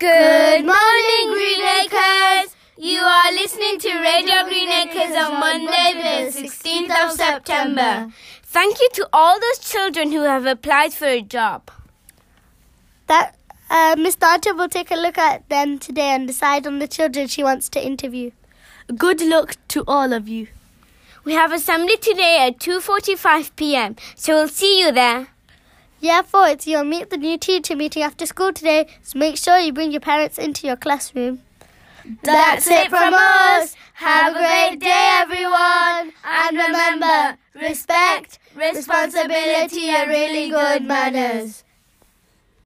Good morning, Greenacres! You are listening to Radio Greenacres on Monday, the 16th of September. Thank you to all those children who have applied for a job. That uh, Miss Dodger will take a look at them today and decide on the children she wants to interview. Good luck to all of you. We have assembly today at 2:45 p.m. So we'll see you there. Yeah, it's you'll meet the new teacher meeting after school today, so make sure you bring your parents into your classroom. That's it from us. Have a great day, everyone. And remember, respect, responsibility, and really good manners.